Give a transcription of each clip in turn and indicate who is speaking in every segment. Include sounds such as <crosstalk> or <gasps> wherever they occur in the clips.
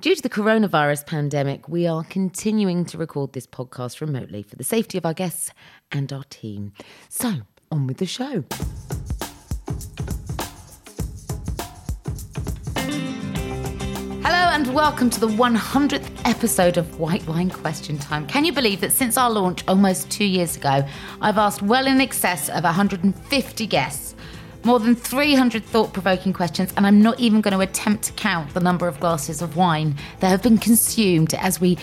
Speaker 1: Due to the coronavirus pandemic, we are continuing to record this podcast remotely for the safety of our guests and our team. So, on with the show. Hello and welcome to the 100th episode of White Wine Question Time. Can you believe that since our launch almost two years ago, I've asked well in excess of 150 guests, more than 300 thought provoking questions, and I'm not even going to attempt to count the number of glasses of wine that have been consumed as we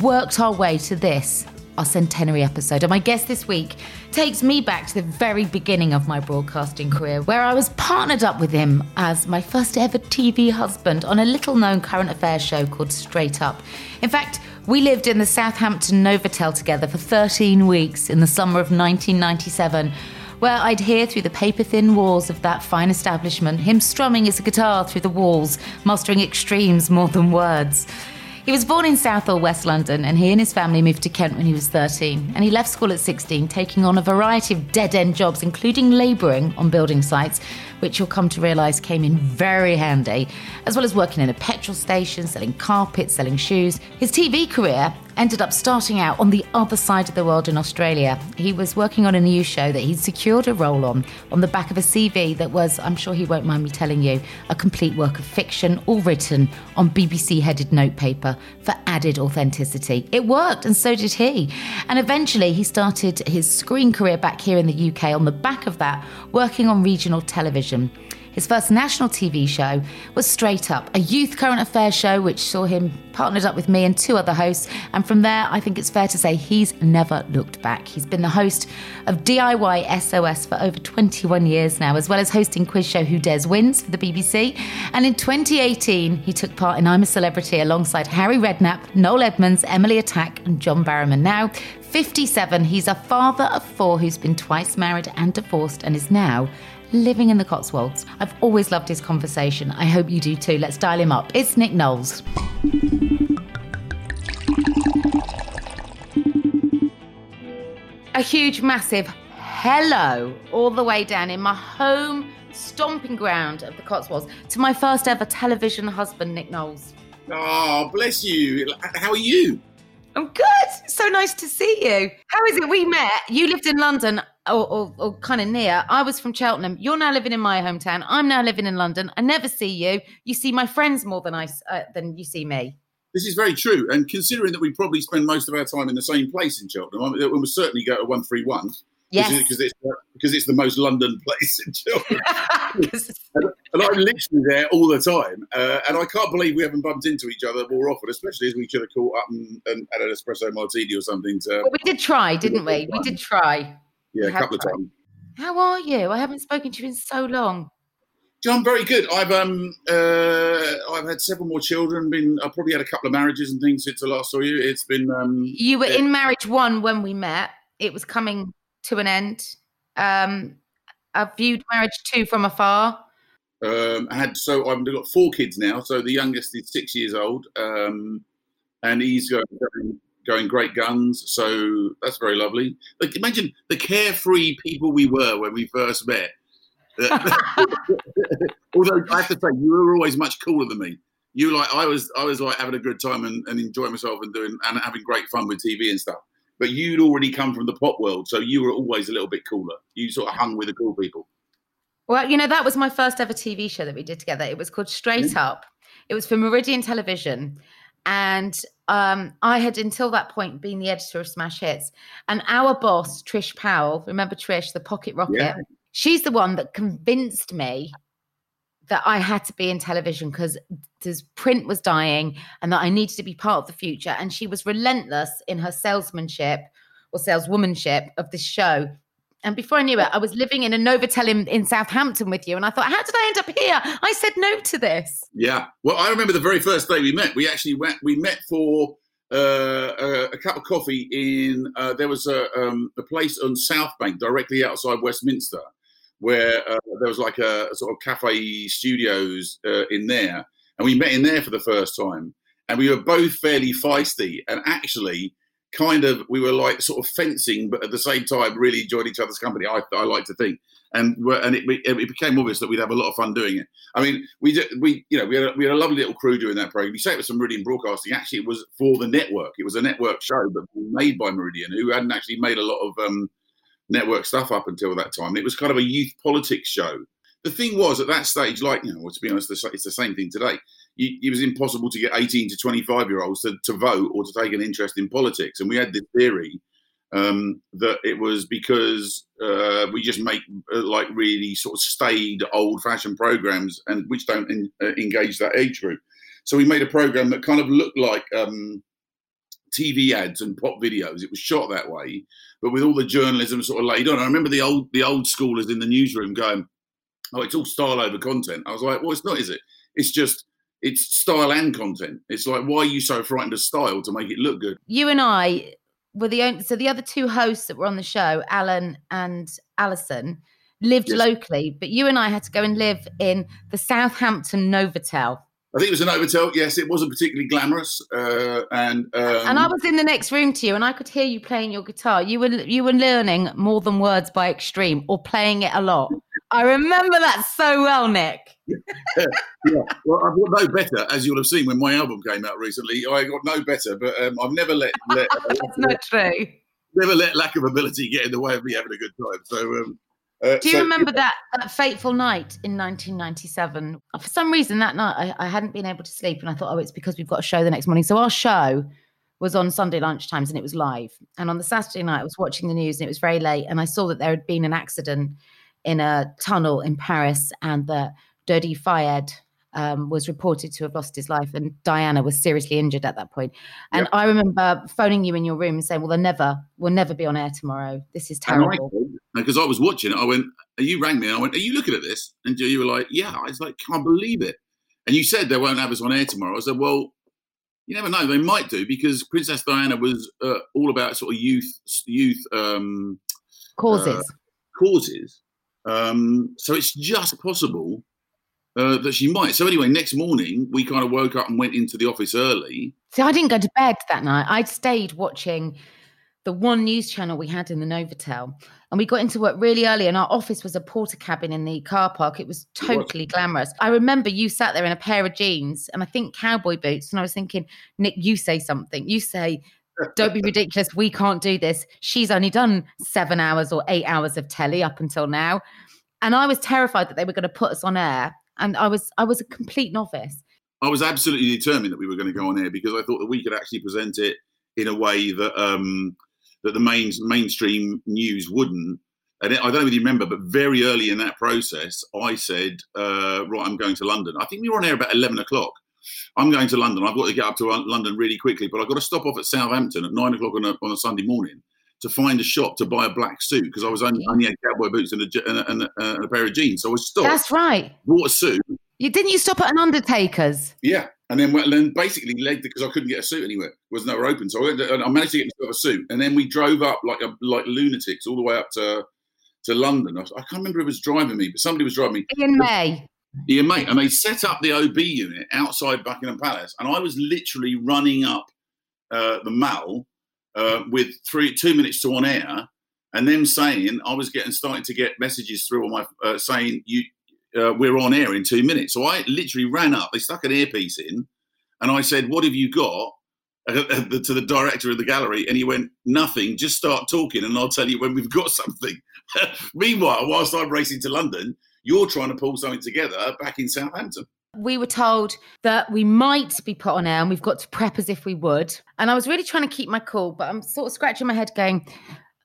Speaker 1: worked our way to this our centenary episode. And my guest this week takes me back to the very beginning of my broadcasting career, where I was partnered up with him as my first ever TV husband on a little known current affairs show called Straight Up. In fact, we lived in the Southampton Novotel together for 13 weeks in the summer of 1997 where I'd hear through the paper thin walls of that fine establishment him strumming his guitar through the walls, mastering Extreme's more than words. He was born in South or West London, and he and his family moved to Kent when he was 13. And he left school at 16, taking on a variety of dead end jobs, including labouring on building sites, which you'll come to realise came in very handy, as well as working in a petrol station, selling carpets, selling shoes. His TV career ended up starting out on the other side of the world in Australia. He was working on a new show that he'd secured a role on, on the back of a CV that was, I'm sure he won't mind me telling you, a complete work of fiction, all written on BBC headed notepaper for added authenticity. It worked, and so did he. And eventually, he started his screen career back here in the UK on the back of that, working on regional television. His first national TV show was Straight Up, a youth current affairs show which saw him partnered up with me and two other hosts. And from there, I think it's fair to say he's never looked back. He's been the host of DIY SOS for over 21 years now, as well as hosting quiz show Who Dares Wins for the BBC. And in 2018, he took part in I'm a Celebrity alongside Harry Redknapp, Noel Edmonds, Emily Atack, and John Barrowman. Now, 57, he's a father of four who's been twice married and divorced and is now living in the Cotswolds. I've always loved his conversation. I hope you do too. Let's dial him up. It's Nick Knowles. A huge, massive hello all the way down in my home stomping ground of the Cotswolds to my first ever television husband, Nick Knowles.
Speaker 2: Oh, bless you. How are you?
Speaker 1: I'm good. So nice to see you. How is it we met? You lived in London or, or, or kind of near. I was from Cheltenham. You're now living in my hometown. I'm now living in London. I never see you. You see my friends more than I uh, than you see me.
Speaker 2: This is very true. And considering that we probably spend most of our time in the same place in Cheltenham, I mean, we'll certainly go to 131.
Speaker 1: Yes.
Speaker 2: Because it's, because it's the most London place in Cheltenham. <laughs> and, and I'm literally there all the time. Uh, and I can't believe we haven't bumped into each other more often, especially as we should have caught up and, and had an espresso martini or something. To,
Speaker 1: well, we did try, didn't we? We did try.
Speaker 2: Yeah, a couple of times.
Speaker 1: How are you? I haven't spoken to you in so long.
Speaker 2: John, very good. I've um uh I've had several more children. Been I've probably had a couple of marriages and things since I last saw you. It's been um
Speaker 1: You were in marriage one when we met. It was coming to an end. Um I viewed marriage two from afar.
Speaker 2: Um, I had so I've got four kids now. So the youngest is six years old, um, and he's going, going going great guns. So that's very lovely. Like imagine the carefree people we were when we first met. <laughs> Although I have to say, you were always much cooler than me. You like I was I was like having a good time and, and enjoying myself and doing and having great fun with TV and stuff. But you'd already come from the pop world, so you were always a little bit cooler. You sort of hung with the cool people.
Speaker 1: Well, you know, that was my first ever TV show that we did together. It was called Straight
Speaker 2: Mm-hmm.
Speaker 1: Up. It was for Meridian Television. And um, I had until that point been the editor of Smash Hits. And our boss, Trish Powell, remember Trish, the pocket rocket?
Speaker 2: Yeah.
Speaker 1: She's the one that convinced me that I had to be in television because print was dying and that I needed to be part of the future. And she was relentless in her salesmanship or saleswomanship of this show. And before I knew it, I was living in a Novotel in, in Southampton with you. And I thought, how did I end up here? I said no to this.
Speaker 2: Yeah. Well, I remember the very first day we met. We actually went. We met for uh, a, a, cup of coffee in. Uh, there was a, um, a place on South Bank, directly outside Westminster, where uh, there was like a, sort of cafe studios uh, in there, and we met in there for the first time. And we were both fairly feisty, and actually kind of we were like sort of fencing, but at the same time really enjoyed each other's company. I, I like to think, and and it, it became obvious that we'd have a lot of fun doing it. I mean, we did, we you know we had a, we had a lovely little crew doing that program. You say it was some Meridian Broadcasting. Actually, it was for the network. It was a network show, but made by Meridian, who hadn't actually made a lot of um, network stuff up until that time. It was kind of a youth politics show. The thing was at that stage, like you know, to be honest, it's the same thing today you, it was impossible to get 18 to 25 year olds to, to vote or to take an interest in politics. And we had this theory um, that it was because uh, we just make uh, like really sort of staid, old fashioned programs and which don't in, uh, engage that age group. So we made a program that kind of looked like um, TV ads and pop videos. It was shot that way, but with all the journalism sort of laid on. I remember the old the old schoolers in the newsroom going, "Oh, it's all style over content." I was like, "Well, it's not, is it? It's just it's style and content. It's like, why are you so frightened of style to make it look good?
Speaker 1: You and I were the only, so the other two hosts that were on the show, Alan and Alison, lived yes. locally, but you and I had to go and live in the Southampton Novotel.
Speaker 2: I think it was an Novotel. Yes, it wasn't particularly glamorous, uh, and um,
Speaker 1: and I was in the next room to you, and I could hear you playing your guitar. You were you were learning more than words by extreme, or playing it a lot. I remember that so well, Nick.
Speaker 2: yeah, yeah. Well, I've got no better, as you'll have seen when my album came out recently. I got no better, but um, I've never let. let <laughs>
Speaker 1: That's not true.
Speaker 2: Never let lack of ability get in the way of me having a good time. So. Um,
Speaker 1: uh, Do you so, remember that, that fateful night in 1997? For some reason, that night I, I hadn't been able to sleep, and I thought, oh, it's because we've got a show the next morning. So our show was on Sunday lunchtimes and it was live. And on the Saturday night, I was watching the news and it was very late, and I saw that there had been an accident in a tunnel in Paris, and that Dodi Fayed um, was reported to have lost his life, and Diana was seriously injured at that point. And I remember phoning you in your room and saying, "Well, they'll never, we'll never be on air tomorrow. This is terrible."
Speaker 2: Because I, was watching it, I went, "You rang me," and I went, "Are you looking at this?" And you were like, "Yeah." I was like, "Can't believe it." And you said they won't have us on air tomorrow. I said, "Well." You never know; they might do because Princess Diana was uh, all about sort of youth, youth um,
Speaker 1: causes, uh,
Speaker 2: causes, um, so it's just possible uh, that she might. So anyway, next morning we kind of woke up and went into the office early.
Speaker 1: See, I didn't go to bed that night. I stayed watching the one news channel we had in the Novotel, and we got into work really early. And our office was a Portakabin in the car park. It was totally glamorous. I remember you sat there in a pair of jeans and I think cowboy boots, and I was thinking, Nick, you say something. You say don't be <laughs> ridiculous. We can't do this. She's only done seven hours or eight hours of telly up until now. And I was terrified that they were going to put us on air. And I was I was a complete novice.
Speaker 2: I was absolutely determined that we were going to go on air because I thought that we could actually present it in a way that um, that the main mainstream news wouldn't. And I don't know if you remember, but very early in that process, I said, uh, "Right, I'm going to London." I think we were on air about eleven o'clock, I'm going to London. I've got to get up to London really quickly, but I've got to stop off at Southampton at nine o'clock on a, on a Sunday morning to find a shop to buy a black suit because I was only, only had cowboy boots and a, and, a, and, a, and a, pair of jeans. So I was stopped.
Speaker 1: That's right.
Speaker 2: Bought a suit.
Speaker 1: You didn't you stop at an Undertaker's?
Speaker 2: Yeah, and then well, then basically led because I couldn't get a suit anywhere. It was nowhere open, so I, to, I managed to get myself a suit, and then we drove up like a, like lunatics all the way up to to London. I, I can't remember who was driving me, but somebody was driving me.
Speaker 1: Ian May.
Speaker 2: Yeah, mate. And they set up the OB unit outside Buckingham Palace, and I was literally running up uh, the Mall uh, with three two minutes to on air, and them saying I was getting starting to get messages through on my uh, saying you uh, we're on air in two minutes. So I literally ran up. They stuck an earpiece in, and I said, "What have you got?" Uh, to the director of the gallery, and he went, "Nothing. Just start talking, and I'll tell you when we've got <laughs> something." <laughs> Meanwhile, whilst I'm racing to London, you're trying to pull something together back in Southampton.
Speaker 1: We were told that we might be put on air and we've got to prep as if we would. And I was really trying to keep my cool, but I'm sort of scratching my head going,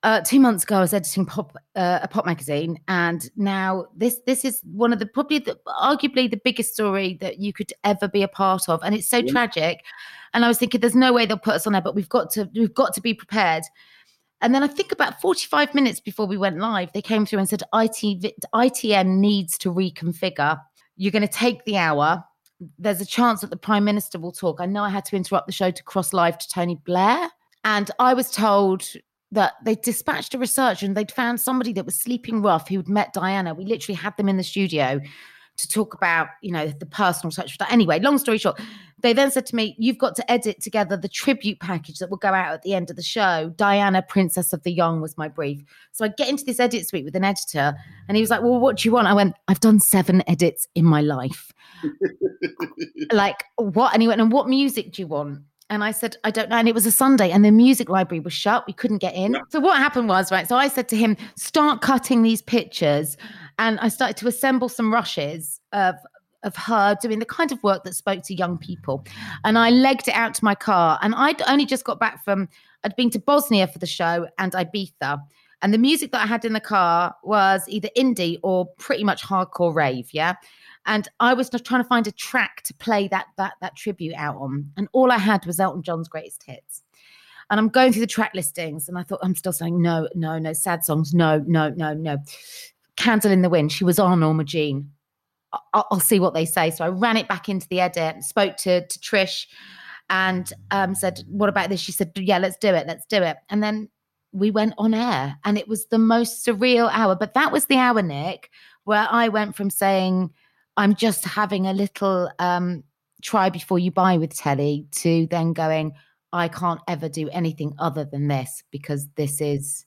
Speaker 1: uh, two months ago, I was editing pop uh, a pop magazine, and now this this is one of the probably the, arguably the biggest story that you could ever be a part of, and it's so yeah. tragic. And I was thinking, there's no way they'll put us on there, but we've got to we've got to be prepared. And then I think about 45 minutes before we went live, they came through and said IT, ITN needs to reconfigure. You're going to take the hour. There's a chance that the Prime Minister will talk. I know I had to interrupt the show to cross live to Tony Blair. And I was told that they dispatched a researcher and they'd found somebody that was sleeping rough who'd met Diana. We literally had them in the studio to talk about, you know, the personal touch. Anyway, long story short, they then said to me, You've got to edit together the tribute package that will go out at the end of the show. Diana, Princess of the Young, was my brief. So I get into this edit suite with an editor, and he was like, Well, what do you want? I went, I've done seven edits in my life. <laughs> like, what? And he went, And what music do you want? And I said, I don't know. And it was a Sunday and the music library was shut. We couldn't get in. Yeah. So what happened was, right? So I said to him, start cutting these pictures. And I started to assemble some rushes of of her doing the kind of work that spoke to young people. And I legged it out to my car. And I'd only just got back from, I'd been to Bosnia for the show and Ibiza. And the music that I had in the car was either indie or pretty much hardcore rave. Yeah. And I was trying to find a track to play that that that tribute out on. And all I had was Elton John's greatest hits. And I'm going through the track listings and I thought, I'm still saying no, no, no, sad songs, no, no, no, no. Candle in the Wind. She was on Norma Jean. I'll, I'll, see what they say. So I ran it back into the edit, spoke to, to Trish and um, said, What about this? She said, Yeah, let's do it. Let's do it. And then we went on air and it was the most surreal hour. But that was the hour, Nick, where I went from saying, I'm just having a little um, try before you buy with telly to then going, I can't ever do anything other than this because this is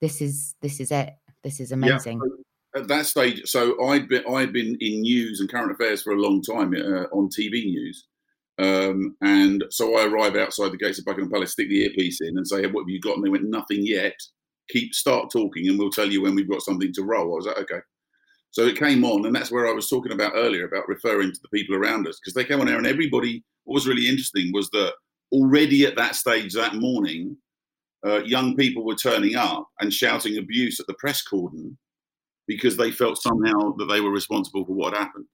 Speaker 1: this is this is it. This is amazing.
Speaker 2: Yeah. At that stage, so I'd been I'd been in news and current affairs for a long time uh, on TV news, um, and so I arrive outside the gates of Buckingham Palace, stick the earpiece in, and say, hey, "What have you got?" And they went, "Nothing yet. Keep start talking, and we'll tell you when we've got something to roll." I was like, "Okay." So it came on, and that's where I was talking about earlier about referring to the people around us because they came on air, and everybody. What was really interesting was that already at that stage that morning, uh, young people were turning up and shouting abuse at the press cordon because they felt somehow that they were responsible for what had happened.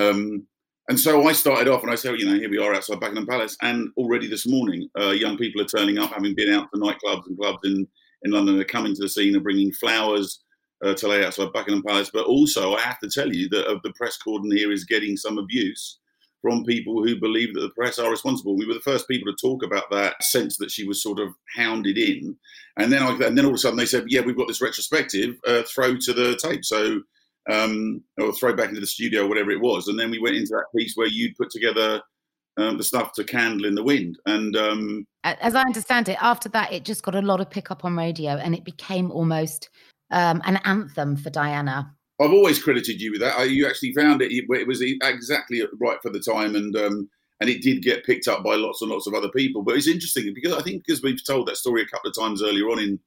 Speaker 2: Um, and so I started off and I said, well, you know, here we are outside Buckingham Palace. And already this morning, uh, young people are turning up, having been out to nightclubs and clubs in, in London. They're coming to the scene and bringing flowers uh, to lay outside Buckingham Palace. But also, I have to tell you that uh, the press cordon here is getting some abuse from people who believe that the press are responsible. We were the first people to talk about that sense that she was sort of hounded in, and then I, and then all of a sudden they said, "Yeah, we've got this retrospective. Uh, throw to the tape." So. Um, or throw back into the studio, or whatever it was, and then we went into that piece where you'd put together um, the stuff to Candle in the Wind. And um,
Speaker 1: as I understand it, after that, it just got a lot of pickup on radio, and it became almost um, an anthem for Diana.
Speaker 2: I've always credited you with that. You actually found it; it was exactly right for the time, and um, and it did get picked up by lots and lots of other people. But it's interesting because I think because we've told that story a couple of times earlier on in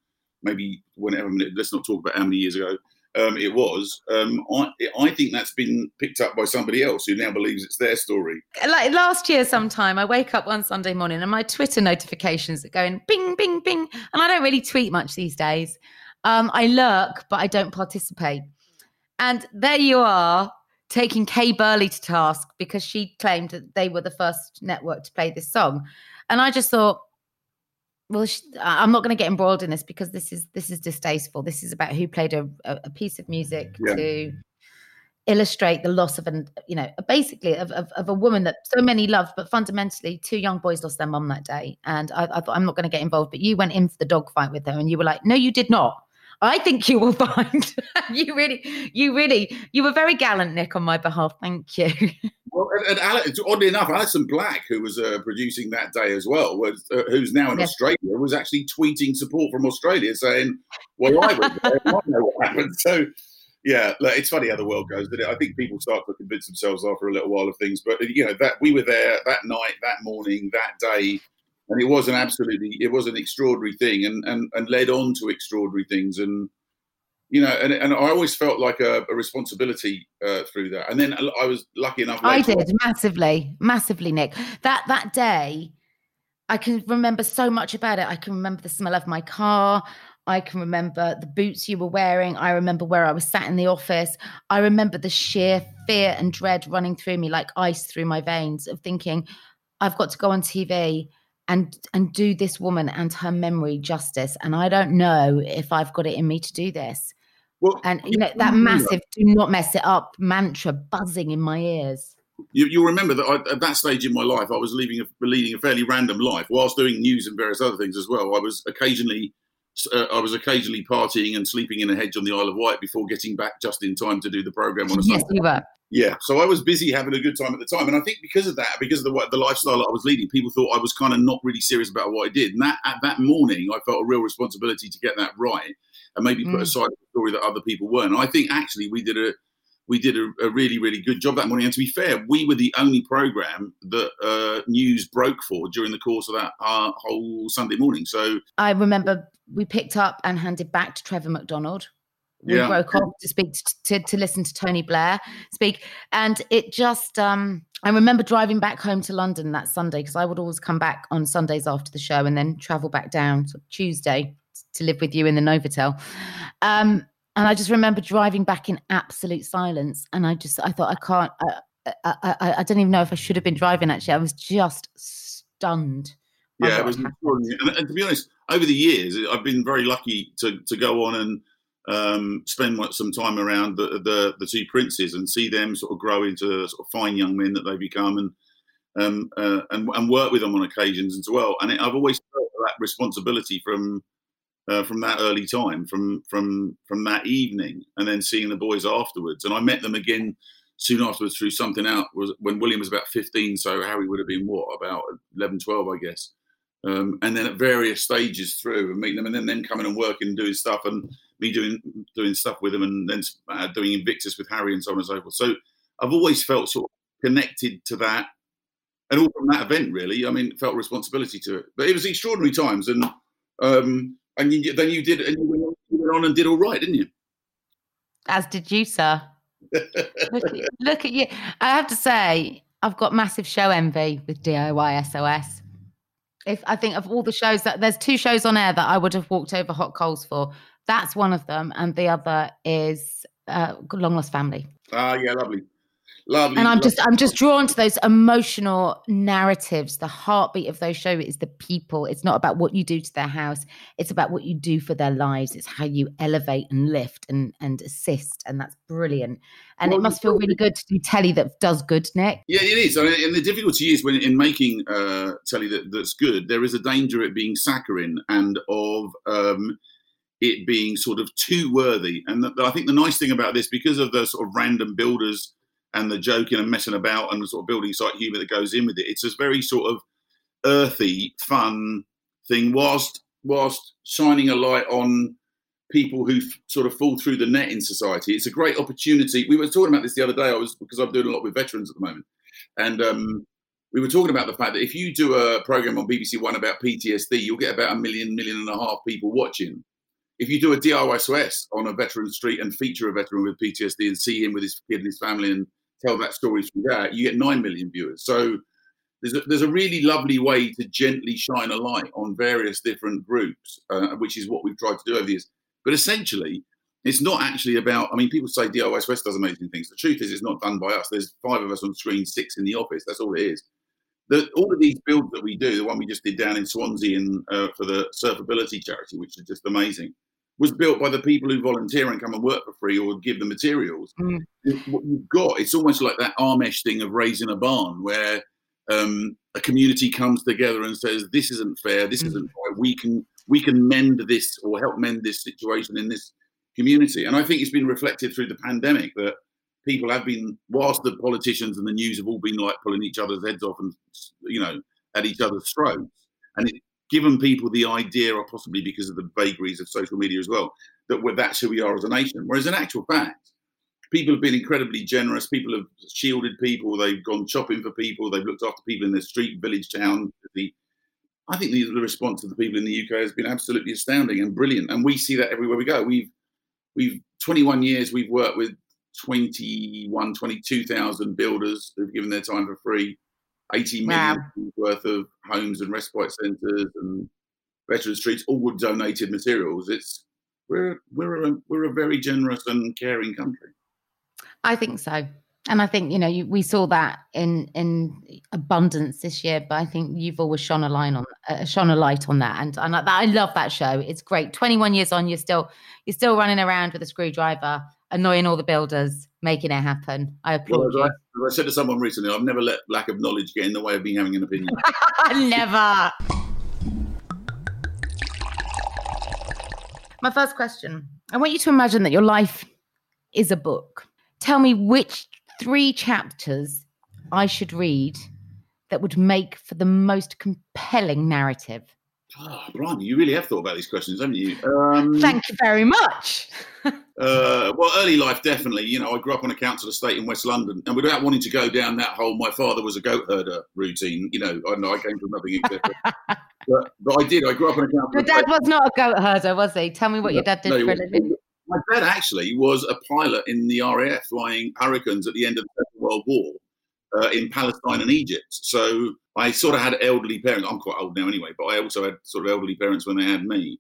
Speaker 2: maybe whenever. Let's not talk about how many years ago um, it was. Um, I, I think that's been picked up by somebody else who now believes it's their story.
Speaker 1: Like last year, sometime I wake up one Sunday morning and my Twitter notifications are going bing, bing, bing, and I don't really tweet much these days. Um, I lurk, but I don't participate. And there you are, taking Kay Burley to task because she claimed that they were the first network to play this song. And I just thought, well, she, I'm not going to get embroiled in this because this is this is distasteful. This is about who played a, a piece of music yeah. to illustrate the loss of an you know basically of, of, of, a woman that so many loved but fundamentally two young boys lost their mum that day and I, I thought i'm not going to get involved but you went in for the dog fight with her and you were like no you did not I think you will <laughs> find <laughs> you really, you really, you were very gallant, Nick, on my behalf. Thank you. <laughs>
Speaker 2: Well, and, and Alex, oddly enough, Alison Black, who was uh, producing that day as well, was uh, who's now in yes. Australia, was actually tweeting support from Australia, saying, "Well, I was there, I know what happened." So, yeah, look, it's funny how the world goes. But I think people start to convince themselves after a little while of things, but you know that we were there that night, that morning, that day and it was an absolutely it was an extraordinary thing and and, and led on to extraordinary things and you know and, and i always felt like a, a responsibility uh, through that and then i was lucky enough
Speaker 1: i did on. massively massively nick that that day i can remember so much about it i can remember the smell of my car I can remember the boots you were wearing. I remember where I was sat in the office. I remember the sheer fear and dread running through me like ice through my veins of thinking, I've got to go on TV and and do this woman and her memory justice. And I don't know if I've got it in me to do this.
Speaker 2: Well,
Speaker 1: And you know that massive "do not mess it up" mantra buzzing in my ears.
Speaker 2: You, you'll remember that I, at that stage in my life, I was leading a, leading a fairly random life whilst doing news and various other things as well. I was occasionally, uh, I was occasionally partying and sleeping in a hedge on the Isle of Wight before getting back just in time to do the program on a
Speaker 1: Yes,
Speaker 2: Sunday.
Speaker 1: you were.
Speaker 2: Yeah, so I was busy having a good time at the time, and I think because of that, because of the the lifestyle that I was leading, people thought I was kind of not really serious about what I did. And that at that morning, I felt a real responsibility to get that right, and maybe put
Speaker 1: Mm.
Speaker 2: aside the story that other people weren't. And I think actually we did a we did a, a really really good job that morning. And to be fair, we were the only program that uh, news broke for during the course of that uh, whole Sunday morning. So
Speaker 1: I remember we picked up and handed back to Trevor McDonald. We
Speaker 2: Yeah.
Speaker 1: broke off to speak to, to, to listen to Tony Blair speak, and it just. um I remember driving back home to London that Sunday because I would always come back on Sundays after the show and then travel back down sort of Tuesday to live with you in the Novotel. Um, and I just remember driving back in absolute silence, and I just I thought I can't. I, I, I, I don't even know if I should have been driving. Actually, I was just stunned.
Speaker 2: yeah, it was
Speaker 1: had
Speaker 2: And, and to be honest, over the years, I've been very lucky to, to go on and um, spend some time around the, the the two princes and see them sort of grow into sort of fine young men that they become and um, uh, and, and work with them on occasions as well. And it, I've always felt that responsibility from uh, from that early time, from from from that evening, and then seeing the boys afterwards. And I met them again soon afterwards through something out was when William was about 15 so Harry would have been what about 11 12 I guess. Um, and then at various stages through and meeting them and then them coming and working and doing stuff and me doing doing stuff with them and then uh, doing Invictus with Harry and so on and so forth. So I've always felt sort of connected to that and all from that event really. I mean felt responsibility to it. But it was extraordinary times and um, and you, then you did and you went on- you went on and did all right didn't you
Speaker 1: As did you, sir. look, at, look at you. I have to say, I've got massive show envy with DIY SOS. If I think of all the shows that there's two shows on air that I would have walked over hot coals for. That's one of them, and the other is uh, Long Lost Family.
Speaker 2: ah yeah lovely lovely
Speaker 1: And I'm
Speaker 2: lovely.
Speaker 1: just I'm just drawn to those emotional narratives. The heartbeat of those shows is the people. It's not about what you do to their house. It's about what you do for their lives. It's how you elevate and lift and and assist. And that's brilliant. And
Speaker 2: Well,
Speaker 1: it must feel really good to do telly that does good, Nick.
Speaker 2: Yeah, it is. And the difficulty is when in making uh, telly that, that's good, there is a danger of it being saccharine and of um, it being sort of too worthy. And th- I think the nice thing about this, because of the sort of random builders and the joking and messing about and the sort of building site humour that goes in with it, it's a very sort of earthy, fun thing, whilst whilst shining a light on people who sort of fall through the net in society. It's a great opportunity. We were talking about this the other day. I was because I'm doing a lot with veterans at the moment, and um, we were talking about the fact that if you do a program on BBC One about PTSD, you'll get about a million, million and a half people watching. If you do a DIY SOS on a veteran street and feature a veteran with PTSD and see him with his kid and his family and tell that story through that, you get nine million viewers. So there's a, there's a really lovely way to gently shine a light on various different groups, uh, which is what we've tried to do over the years. But essentially, it's not actually about. I mean, people say DIY West does amazing things. The truth is, it's not done by us. There's five of us on screen, six in the office. That's all it is. The, all of these builds that we do, the one we just did down in Swansea in, uh, for the Surfability charity, which is just amazing, was built by the people who volunteer and come and work for free or give the materials.
Speaker 1: Mm.
Speaker 2: What you've got, it's almost like that Amish thing of raising a barn, where um, a community comes together and says, "This isn't fair. This
Speaker 1: Mm.
Speaker 2: isn't right. We can we can mend this or help mend this situation in this community." And I think it's been reflected through the pandemic that people have been, whilst the politicians and the news have all been like pulling each other's heads off and you know at each other's throats, and it given people the idea, or possibly because of the vagaries of social media as well, that we're, that's who we are as a nation. Whereas in actual fact, people have been incredibly generous. People have shielded people. They've gone shopping for people. They've looked after people in their street, village, town. The, I think the, the response of the people in the UK has been absolutely astounding and brilliant. And we see that everywhere we go. We've we've 21 years. We've worked with 21, 22,000 builders who've given their time for free. 80 million
Speaker 1: Wow.
Speaker 2: worth of homes and respite centres and veteran streets, all with donated materials. It's we're we're a, we're a very generous and caring country.
Speaker 1: I think so. And I think, you know, you, we saw that in in abundance this year, but I think you've always shone a line on uh, shone a light on that, and and I, I love that show. It's great. Twenty one years on, you're still you're still running around with a screwdriver, annoying all the builders, making it happen. I applaud
Speaker 2: Well,
Speaker 1: you.
Speaker 2: I, as I said to someone recently, I've never let lack of knowledge get in the way of me having an opinion. <laughs>
Speaker 1: Never. My first question I want you to imagine that your life is a book. Tell me which three chapters I should read that would make for the most compelling narrative.
Speaker 2: oh, Brian, you really have thought about these questions, haven't you? Um,
Speaker 1: Thank you very much. <laughs>
Speaker 2: Uh, well, early life, definitely. You know, I grew up on a council estate in West London, and without wanting to go down that whole, my father was a goat herder routine. You know, I know I came from nothing, etc. <laughs> but, but I did. I grew up on a council
Speaker 1: Your dad was not a goat herder, was he? Tell me what your dad did
Speaker 2: No,
Speaker 1: for a living.
Speaker 2: My dad actually was a pilot in the RAF flying Hurricanes at the end of the Second World War uh, in Palestine and Egypt. So I sort of had elderly parents. I'm quite old now anyway, but I also had sort of elderly parents when they had me.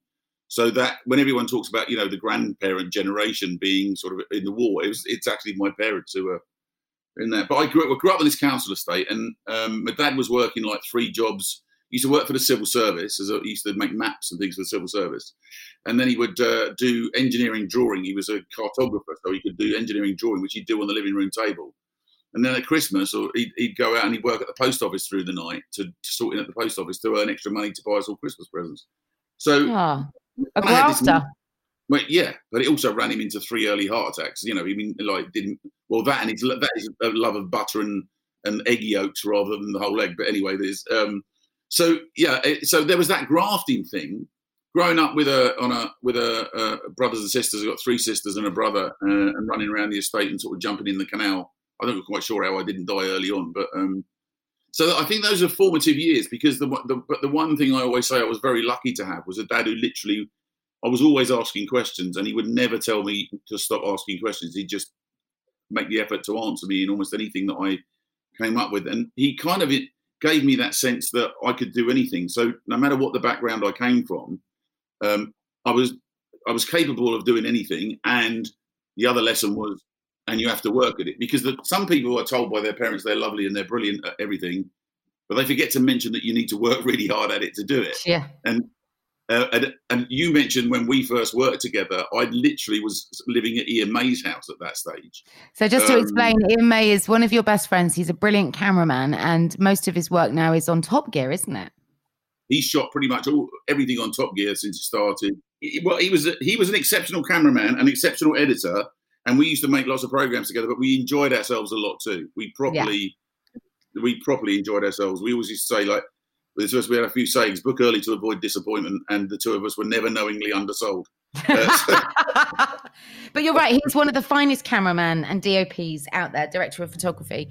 Speaker 2: So that when everyone talks about you know the grandparent generation being sort of in the war, it was it's actually my parents who were in there. But I grew, up- grew up on this council estate, and um, my dad was working like three jobs. He used to work for the civil service, as a, he used to make maps and things for the civil service, and then he would uh, do engineering drawing. He was a cartographer, so he could do engineering drawing, which he'd do on the living room table. And then at Christmas, or he'd, he'd go out and he'd work at the post office through the night to, to sort in at the post office to earn extra money to buy us all Christmas presents. So
Speaker 1: Oh, a
Speaker 2: I had this
Speaker 1: grafter.
Speaker 2: well, yeah, but it also ran him into three early heart attacks. You know, I mean, like didn't well that and his that is a love of butter and and egg yolks rather than the whole egg. But anyway, there's um, so yeah, it, so there was that grafting thing. Growing up with a on a with a uh, brothers and sisters, I've got three sisters and a brother, uh, and running around the estate and sort of jumping in the canal. I don't quite sure how I didn't die early on, but um, so I think those are formative years because the, the but the one thing I always say I was very lucky to have was a dad who literally I was always asking questions, and he would never tell me to stop asking questions. He'd just make the effort to answer me in almost anything that I came up with, and he kind of gave me that sense that I could do anything. So no matter what the background I came from, um, I was I was capable of doing anything. And the other lesson was, and you have to work at it because the, some people are told by their parents they're lovely and they're brilliant at everything, but they forget to mention that you need to work <laughs> really hard at it to do it.
Speaker 1: Yeah.
Speaker 2: And uh, and, and you mentioned when we first worked together, I literally was living at Ian May's house at that stage.
Speaker 1: So just to
Speaker 2: Um,
Speaker 1: explain, Ian May is one of your best friends. He's a brilliant cameraman, and most of his work now is on Top Gear, isn't it?
Speaker 2: He shot pretty much all everything on Top Gear since it started. He- well, he was a, he was an exceptional cameraman, an exceptional editor, and we used to make lots of programs together. But we enjoyed ourselves a lot too. We properly we properly enjoyed ourselves. We always used to say like. With us, we had a few sayings: "Book early to avoid disappointment," and the two of us were never knowingly undersold. <laughs> So- <laughs>
Speaker 1: but you're right. He's one of the finest cameraman and DOPs out there, director of photography.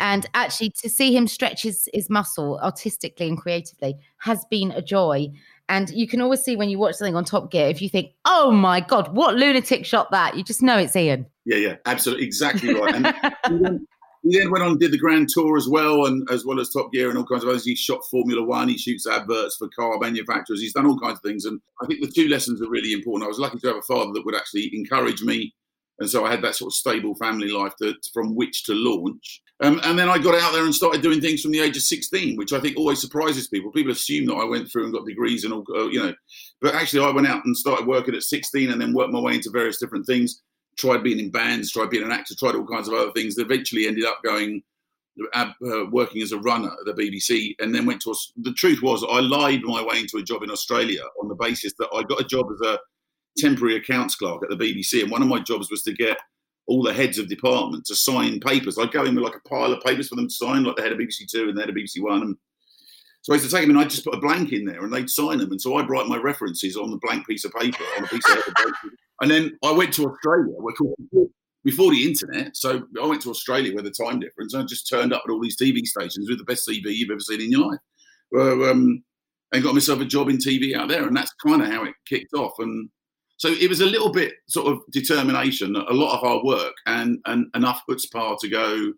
Speaker 1: And actually, to see him stretch his, his muscle artistically and creatively has been a joy. And you can always see when you watch something on Top Gear, if you think, oh my God, what lunatic shot that? You just know it's Ian.
Speaker 2: Yeah, yeah, absolutely, exactly right. And <laughs> he, then, he then went on and did the Grand Tour as well, and as well as Top Gear and all kinds of others. He shot Formula One. He shoots adverts for car manufacturers. He's done all kinds of things, and I think the two lessons are really important. I was lucky to have a father that would actually encourage me, and so I had that sort of stable family life to, from which to launch. Um, and then I got out there and started doing things from the age of 16, which I think always surprises people. People assume that I went through and got degrees and all, uh, you know, but actually I went out and started working at 16 and then worked my way into various different things tried being in bands, tried being an actor, tried all kinds of other things. That Eventually ended up going uh, uh, working as a runner at the BBC, and then went to. The truth was, I lied my way into a job in Australia on the basis that I got a job as a temporary accounts clerk at the BBC, and one of my jobs was to get all the heads of department to sign papers. I'd go in with like a pile of papers for them to sign, like the head of BBC Two and the head of BBC One, and so I used to take them and I'd just put a blank in there and they'd sign them. And so I'd write my references on the blank piece of paper on a piece of paper. And then I went to Australia before the internet. So I went to Australia with the time difference. And I just turned up at all these TV stations with the best TV you've ever seen in your life. Um, and got myself a job in TV out there. And that's kind of how it kicked off. And so it was a little bit sort of determination, a lot of hard work, and, and enough chutzpah to go,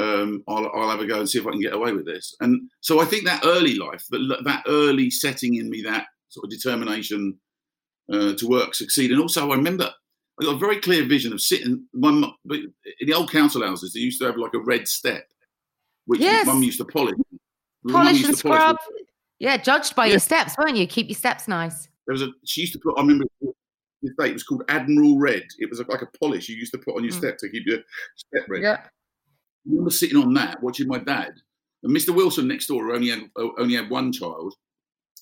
Speaker 2: um, I'll, I'll have a go and see if I can get away with this. And so I think that early life, that, that early setting in me, that sort of determination uh, to work, succeed. And also, I remember I got a very clear vision of sitting. One in the old council houses, they used to have like a red step, which
Speaker 1: Yes.
Speaker 2: mum used to polish.
Speaker 1: Polish and
Speaker 2: to polish
Speaker 1: scrub. Yeah, judged by
Speaker 2: Yeah.
Speaker 1: your steps, weren't you? Keep your steps nice.
Speaker 2: There was a she used to put. I remember this. It was called Admiral Red. It was like a polish you used to put on your
Speaker 1: Mm.
Speaker 2: step to keep your step red.
Speaker 1: Yeah.
Speaker 2: I remember sitting on that watching my dad and Mr. Wilson next door, who only had only had one child,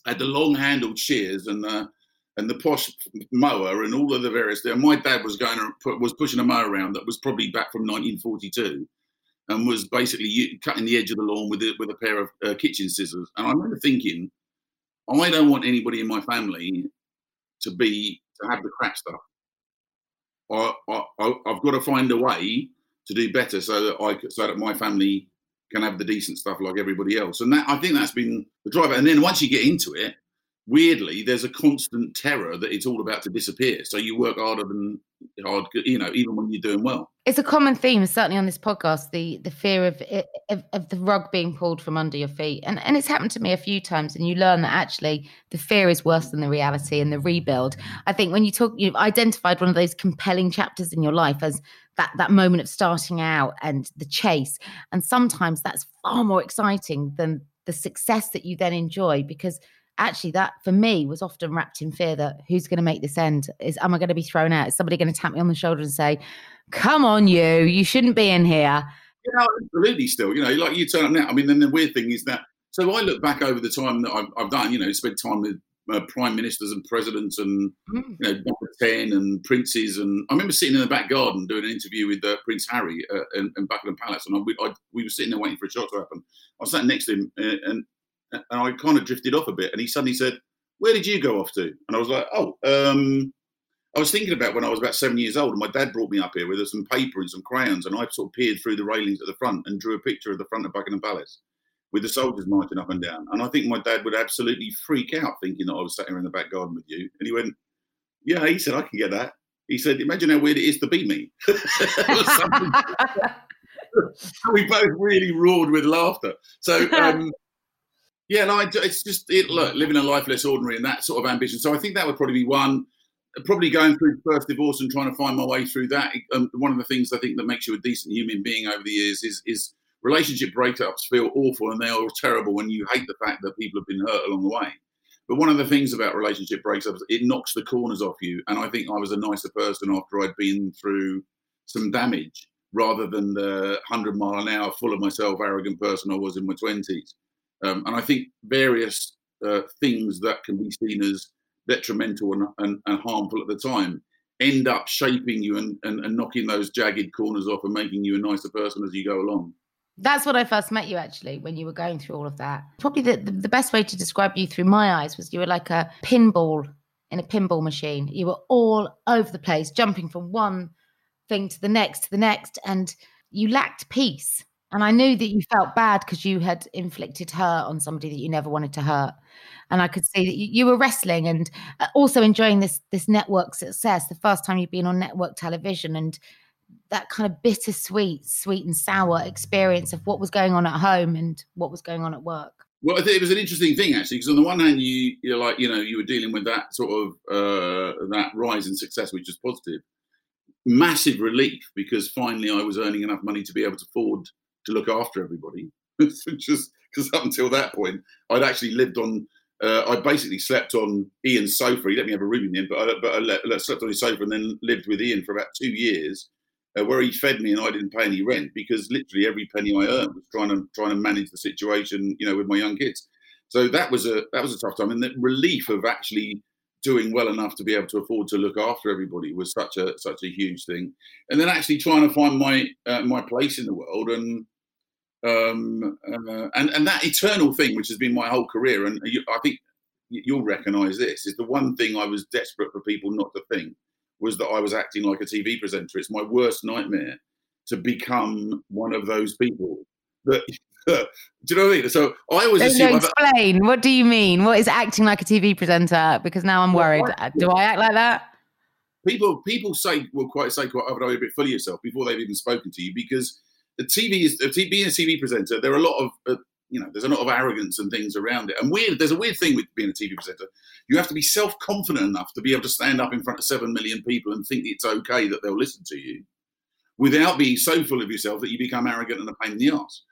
Speaker 2: had the long-handled shears and the and the posh mower and all of the various. And my dad was going to put, was pushing a mower around that was probably back from 1942, and was basically cutting the edge of the lawn with a, with a pair of uh, kitchen scissors. And I remember thinking, I don't want anybody in my family to be to have the crap stuff. I, I, I've got to find a way to do better so that I so that my family can have the decent stuff like everybody else. And that I think that's been the driver. And then once you get into it, weirdly, there's a constant terror that it's all about to disappear. So you work harder than hard, you know, even when you're doing well.
Speaker 1: It's a common theme, certainly on this podcast, the the fear of, of of the rug being pulled from under your feet, and and it's happened to me a few times. And you learn that actually the fear is worse than the reality and the rebuild. I think when you talk, you've identified one of those compelling chapters in your life as that that moment of starting out and the chase, and sometimes that's far more exciting than the success that you then enjoy because actually that for me was often wrapped in fear that who's going to make this end is am i going to be thrown out is somebody going to tap me on the shoulder and say come on you you shouldn't be in here
Speaker 2: You know, absolutely. Still, you know, like you turn up now. I mean, then the weird thing is that. So I look back over the time that I've, I've done. You know, spent time with uh, prime ministers and presidents, and
Speaker 1: Mm.
Speaker 2: you know, number ten and princes. And I remember sitting in the back garden doing an interview with uh, Prince Harry uh, in, in Buckingham Palace, and I, we, I, we were sitting there waiting for a shot to happen. I was sat next to him, uh, and and I kind of drifted off a bit, and he suddenly said, "Where did you go off to?" And I was like, "Oh." Um, I was thinking about when I was about seven years old, and my dad brought me up here with some paper and some crayons, and I sort of peered through the railings at the front and drew a picture of the front of Buckingham Palace with the soldiers marching up and down. And I think my dad would absolutely freak out thinking that I was sat here in the back garden with you. And he went, "Yeah," he said, "I can get that." He said, "Imagine how weird it is to be me." <laughs> We both really roared with laughter. So. <laughs> Um, yeah, no, it's just it, look, living a life less ordinary and that sort of ambition. So I think that would probably be one. Probably going through the first divorce and trying to find my way through that. Um, one of the things I think that makes you a decent human being over the years is is relationship breakups feel awful and they are terrible when you hate the fact that people have been hurt along the way. But one of the things about relationship breakups, it knocks the corners off you. And I think I was a nicer person after I'd been through some damage rather than the 100 mile an hour, full of myself, arrogant person I was in my 20s. Um, and I think various uh, things that can be seen as detrimental and, and, and, harmful at the time end up shaping you and, and, and knocking those jagged corners off and making you a nicer person as you go along.
Speaker 1: That's what I first met you actually when you were going through all of that. Probably the, the, the best way to describe you through my eyes was you were like a pinball in a pinball machine. You were all over the place, jumping from one thing to the next to the next, and you lacked peace. And I knew that you felt bad because you had inflicted hurt on somebody that you never wanted to hurt. And I could see that you, you were wrestling and uh, also enjoying this this network success. The first time you've been on network television and that kind of bittersweet, sweet and sour experience of what was going on at home and what was going on at work.
Speaker 2: Well, I think it was an interesting thing actually, because on the one hand, you you're like you know you were dealing with that sort of uh, that rise in success, which was positive. Massive relief because finally I was earning enough money to be able to afford to look after everybody. <laughs> Just because up until that point, I'd actually lived on. Uh, I basically slept on Ian's sofa. He let me have a room in the end, but I, but I slept on his sofa and then lived with Ian for about two years, uh, where he fed me and I didn't pay any rent because literally every penny I earned was trying to trying to manage the situation, you know, with my young kids. So that was a that was a tough time, and the relief of actually doing well enough to be able to afford to look after everybody was such a such a huge thing. And then actually trying to find my uh, my place in the world and um, uh, and and that eternal thing, which has been my whole career, and you, I think you'll recognise this is the one thing I was desperate for people not to think was that I was acting like a TV presenter. It's my worst nightmare to become one of those people that. <laughs> do you know what I mean? So I always assume.
Speaker 1: no,
Speaker 2: I've-
Speaker 1: explain. What do you mean? What is acting like a TV presenter? Because now I'm
Speaker 2: Well,
Speaker 1: worried.
Speaker 2: I-
Speaker 1: Do I act like that?
Speaker 2: people people say will quite say quite often, "Oh, you're a bit full of yourself" before they've even spoken to you because the TV is the being a TV presenter. There are a lot of uh, you know there's a lot of arrogance and things around it, and weird. There's a weird thing with being a TV presenter. You have to be self confident enough to be able to stand up in front of seven million people and think it's okay that they'll listen to you, without being so full of yourself that you become arrogant and a pain in the ass.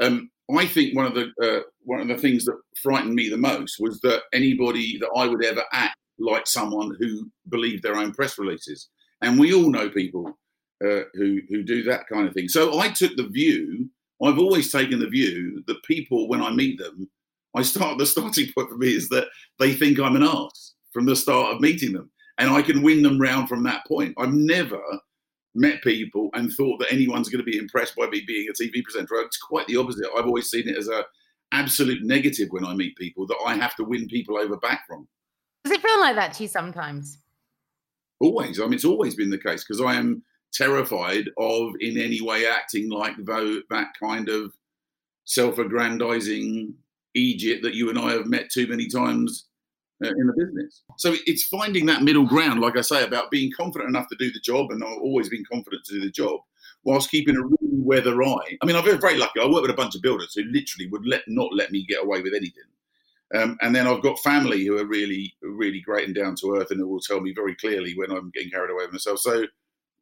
Speaker 2: Um, I think one of the uh, one of the things that frightened me the most was that anybody that I would ever act like someone who believed their own press releases, and we all know people uh, who who do that kind of thing. So I took the view. I've always taken the view that people, when I meet them, I start the starting <laughs> point for me is that they think I'm an ass from the start of meeting them, and I can win them round from that point. I've never met people and thought that anyone's going to be impressed by me being a TV presenter. It's quite the opposite. I've always seen it as a absolute negative when I meet people that I have to win people over back from.
Speaker 1: Does it feel like that to you sometimes?
Speaker 2: Always. I mean, it's always been the case because I am terrified of in any way acting like though that kind of self-aggrandizing Egypt that you and I have met too many times uh, in the business. So it's finding that middle ground, like I say, about being confident enough to do the job, and I've always been confident to do the job, whilst keeping a really weather eye. I mean, I've been very lucky. I work with a bunch of builders who literally would let not let me get away with anything. Um, and then I've got family who are really, really great and down to earth, and who will tell me very clearly when I'm getting carried away with myself. So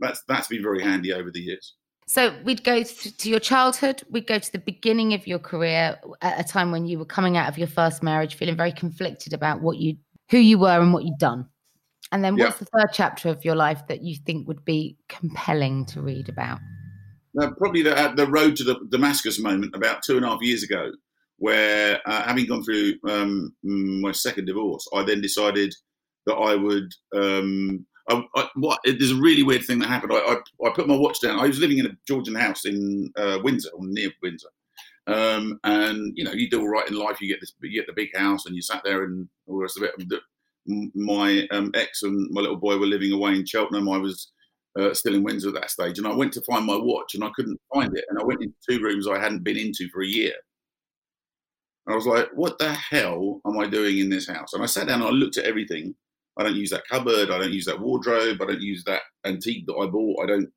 Speaker 2: that's that's been very handy over the years.
Speaker 1: So we'd go to your childhood, we'd go to the beginning of your career at a time when you were coming out of your first marriage, feeling very conflicted about what you, who you were, and what you'd done. And then what's yeah. the third chapter of your life that you think would be compelling to read about?
Speaker 2: Uh, probably the, the road to the Damascus moment about two and a half years ago, where uh, having gone through um, my second divorce, I then decided that I would um, I, I, what, there's a really weird thing that happened. I, I, I, put my watch down. I was living in a Georgian house in uh, Windsor, or near Windsor. Um, and you know, you do all right in life. You get this, you get the big house, and you sat there, and all the rest of it. My um, ex and my little boy were living away in Cheltenham. I was uh, still in Windsor at that stage, and I went to find my watch, and I couldn't find it. And I went into two rooms I hadn't been into for a year. And I was like, "What the hell am I doing in this house?" And I sat down, and I looked at everything, I don't use that cupboard. I don't use that wardrobe. I don't use that antique that I bought. I don't.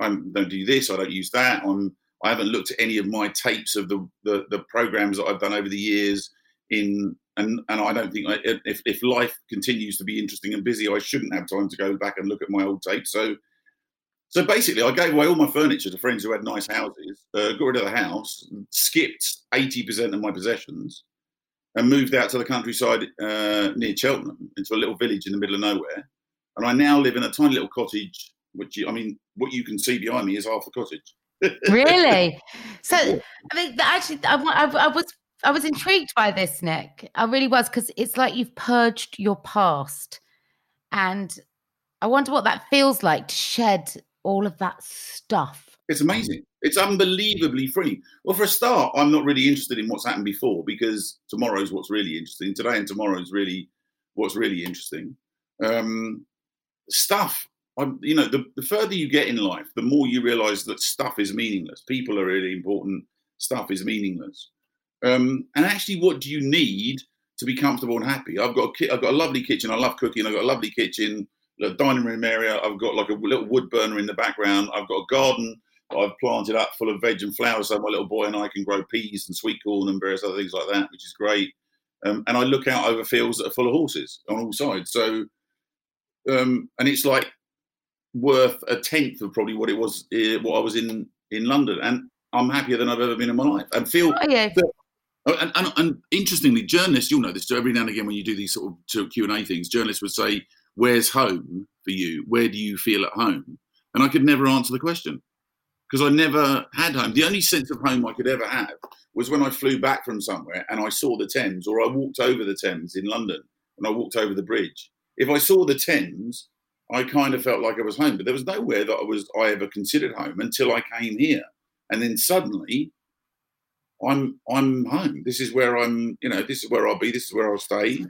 Speaker 2: I don't do this. I don't use that. I'm. I haven't looked at any of my tapes of the the, the programs that I've done over the years. In and and I don't think I, if if life continues to be interesting and busy, I shouldn't have time to go back and look at my old tapes. So. So basically, I gave away all my furniture to friends who had nice houses, uh, got rid of the house, skipped 80% of my possessions, and moved out to the countryside uh, near Cheltenham into a little village in the middle of nowhere. And I now live in a tiny little cottage, which you, I mean, what you can see behind me is half the cottage. <laughs>
Speaker 1: really? So, I mean, actually, I, I, I, was I was intrigued by this, Nick. I really was because it's like you've purged your past, and I wonder what that feels like to shed all of that stuff.
Speaker 2: It's amazing. It's unbelievably free. Well, for a start, I'm not really interested in what's happened before because tomorrow's what's really interesting. Today and tomorrow is really what's really interesting. Um, stuff, I'm, you know, the, the further you get in life, the more you realize that stuff is meaningless. People are really important. Stuff is meaningless. Um, and actually, what do you need to be comfortable and happy? I've got a ki- I've got a lovely kitchen. I love cooking. I've got a lovely kitchen, a dining room area. I've got like a little wood burner in the background. I've got a garden I've planted up full of veg and flowers so my little boy and I can grow peas and sweet corn and various other things like that, which is great. Um, and I look out over fields that are full of horses on all sides. So, um, and it's like worth a tenth of probably what it was, uh, what I was in in London. And I'm happier than I've ever been in my life. And feel. Oh, yeah. That, oh, and, and, and, interestingly, journalists, you'll know this. Every now and again, when you do these sort of Q and A things, journalists would say, "Where's home for you? Where do you feel at home?" And I could never answer the question because I never had home. The only sense of home I could ever have was when I flew back from somewhere and I saw the Thames, or I walked over the Thames in London and I walked over the bridge. If I saw the Thames, I kind of felt like I was home, but there was nowhere that I was I ever considered home until I came here, and then suddenly, I'm I'm home. This is where I'm. You know, this is where I'll be. This is where I'll stay.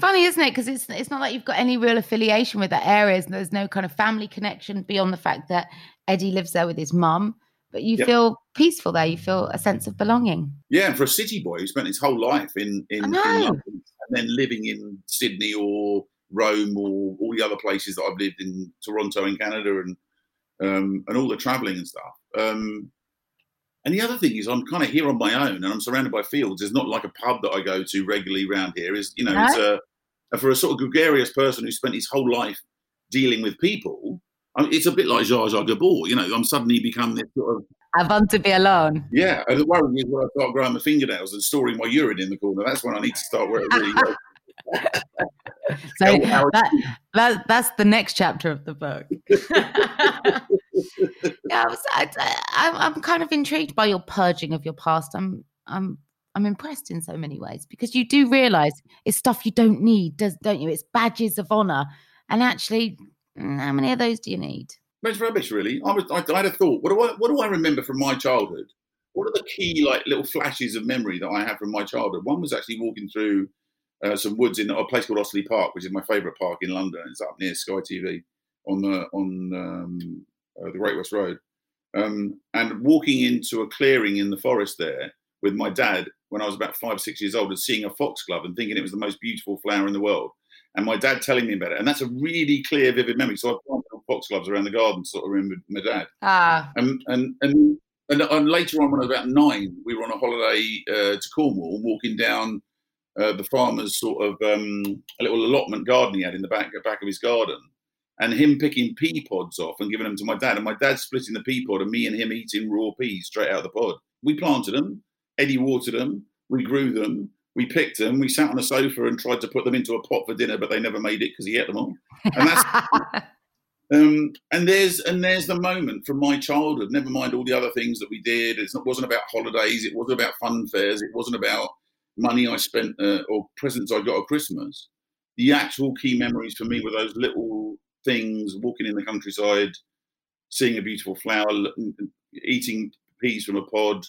Speaker 1: Funny, isn't it? Because it's it's not like you've got any real affiliation with that area. And there's no kind of family connection beyond the fact that Eddie lives there with his mum. But you yep. feel peaceful there. You feel a sense of belonging.
Speaker 2: Yeah, and for a city boy who spent his whole life in in, in London and then living in Sydney or Rome or all the other places that I've lived in Toronto in Canada and um, and all the traveling and stuff. Um, and the other thing is, I'm kind of here on my own, and I'm surrounded by fields. It's not like a pub that I go to regularly around here. Is you know, no. it's a, for a sort of gregarious person who spent his whole life dealing with people. I mean, it's a bit like Zsa Zsa Gabor. You know, I'm suddenly become this sort of
Speaker 1: I want to be alone.
Speaker 2: Yeah, and the worry is when I start growing my fingernails and storing my urine in the corner. That's when I need to start where it really goes. <laughs>
Speaker 1: so that, that, that's the next chapter of the book. <laughs> yeah, I was, I, am kind of intrigued by your purging of your past. I'm, I'm, I'm impressed in so many ways because you do realize it's stuff you don't need, does don't you? It's badges of honor, and actually, how many of those do you need?
Speaker 2: It's rubbish, really. I was, I, had a thought. What do I, what do I remember from my childhood? What are the key, like, little flashes of memory that I have from my childhood? One was actually walking through uh, some woods in a place called Osterley Park, which is my favourite park in London. It's up near Sky TV on the on um, uh, the Great West Road, um, and walking into a clearing in the forest there with my dad when I was about five six years old, and seeing a foxglove and thinking it was the most beautiful flower in the world, and my dad telling me about it, and that's a really clear, vivid memory. So I've planted foxgloves around the garden, sort of remember my dad.
Speaker 1: Ah,
Speaker 2: and and and. And, and later on, when I was about nine, we were on a holiday uh, to Cornwall, walking down uh, the farmer's sort of um, a little allotment garden he had in the back back of his garden, and him picking pea pods off and giving them to my dad, and my dad splitting the pea pod, and me and him eating raw peas straight out of the pod. We planted them, Eddie watered them, we grew them, we picked them, we sat on a sofa and tried to put them into a pot for dinner, but they never made it because he ate them all. And that's <laughs> um, and there's and there's the moment from my childhood. Never mind all the other things that we did. It wasn't about holidays. It wasn't about fun fairs. It wasn't about money I spent uh, or presents I got at Christmas, the actual key memories for me were those little things: walking in the countryside, seeing a beautiful flower, eating peas from a pod,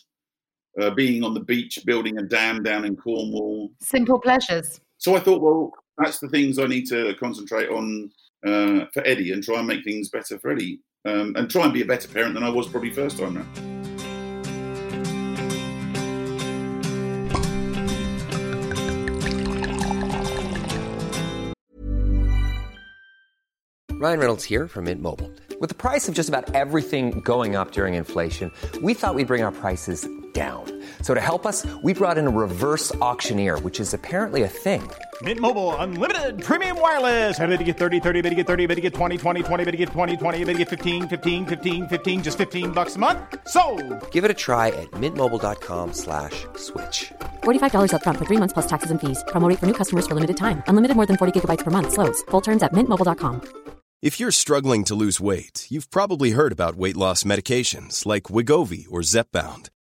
Speaker 2: uh, being on the beach, building a dam down in Cornwall.
Speaker 1: Simple pleasures.
Speaker 2: So I thought, well, that's the things I need to concentrate on uh, for Eddie and try and make things better for Eddie, um, and try and be a better parent than I was probably first time around.
Speaker 3: Ryan Reynolds here from Mint Mobile. With the price of just about everything going up during inflation, we thought we'd bring our prices down. So to help us, we brought in a reverse auctioneer, which is apparently a thing.
Speaker 4: Mint Mobile unlimited premium wireless. Ready to get 30, 30, bit to get 30, bit to get 20, 20, 20, bit to get 20, 20, bit to get 15, 15, 15, 15 just 15 bucks a month. So,
Speaker 3: Give it a try at mintmobile.com/switch. slash
Speaker 5: $45 up front for 3 months plus taxes and fees. Promo for new customers for limited time. Unlimited more than 40 gigabytes per month slows. Full terms at mintmobile.com.
Speaker 6: If you're struggling to lose weight, you've probably heard about weight loss medications like Wegovy or Zepbound,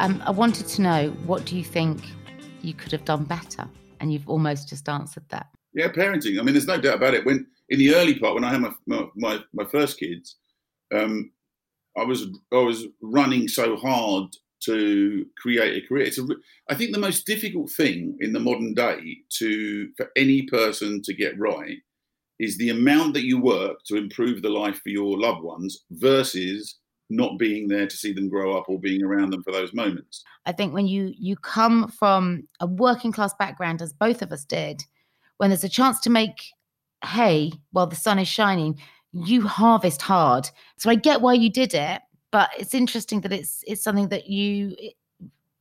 Speaker 1: Um, I wanted to know what do you think you could have done better? And you've almost just answered that.
Speaker 2: Yeah, parenting. I mean, there's no doubt about it. When in the early part, when I had my my, my, first kids, um, I was I was running so hard to create a career. It's a, I think the most difficult thing in the modern day to for any person to get right is the amount that you work to improve the life for your loved ones versus not being there to see them grow up or being around them for those moments.
Speaker 1: I think when you you come from a working class background, as both of us did, when there's a chance to make hay while the sun is shining, you harvest hard. So I get why you did it, but it's interesting that it's it's something that you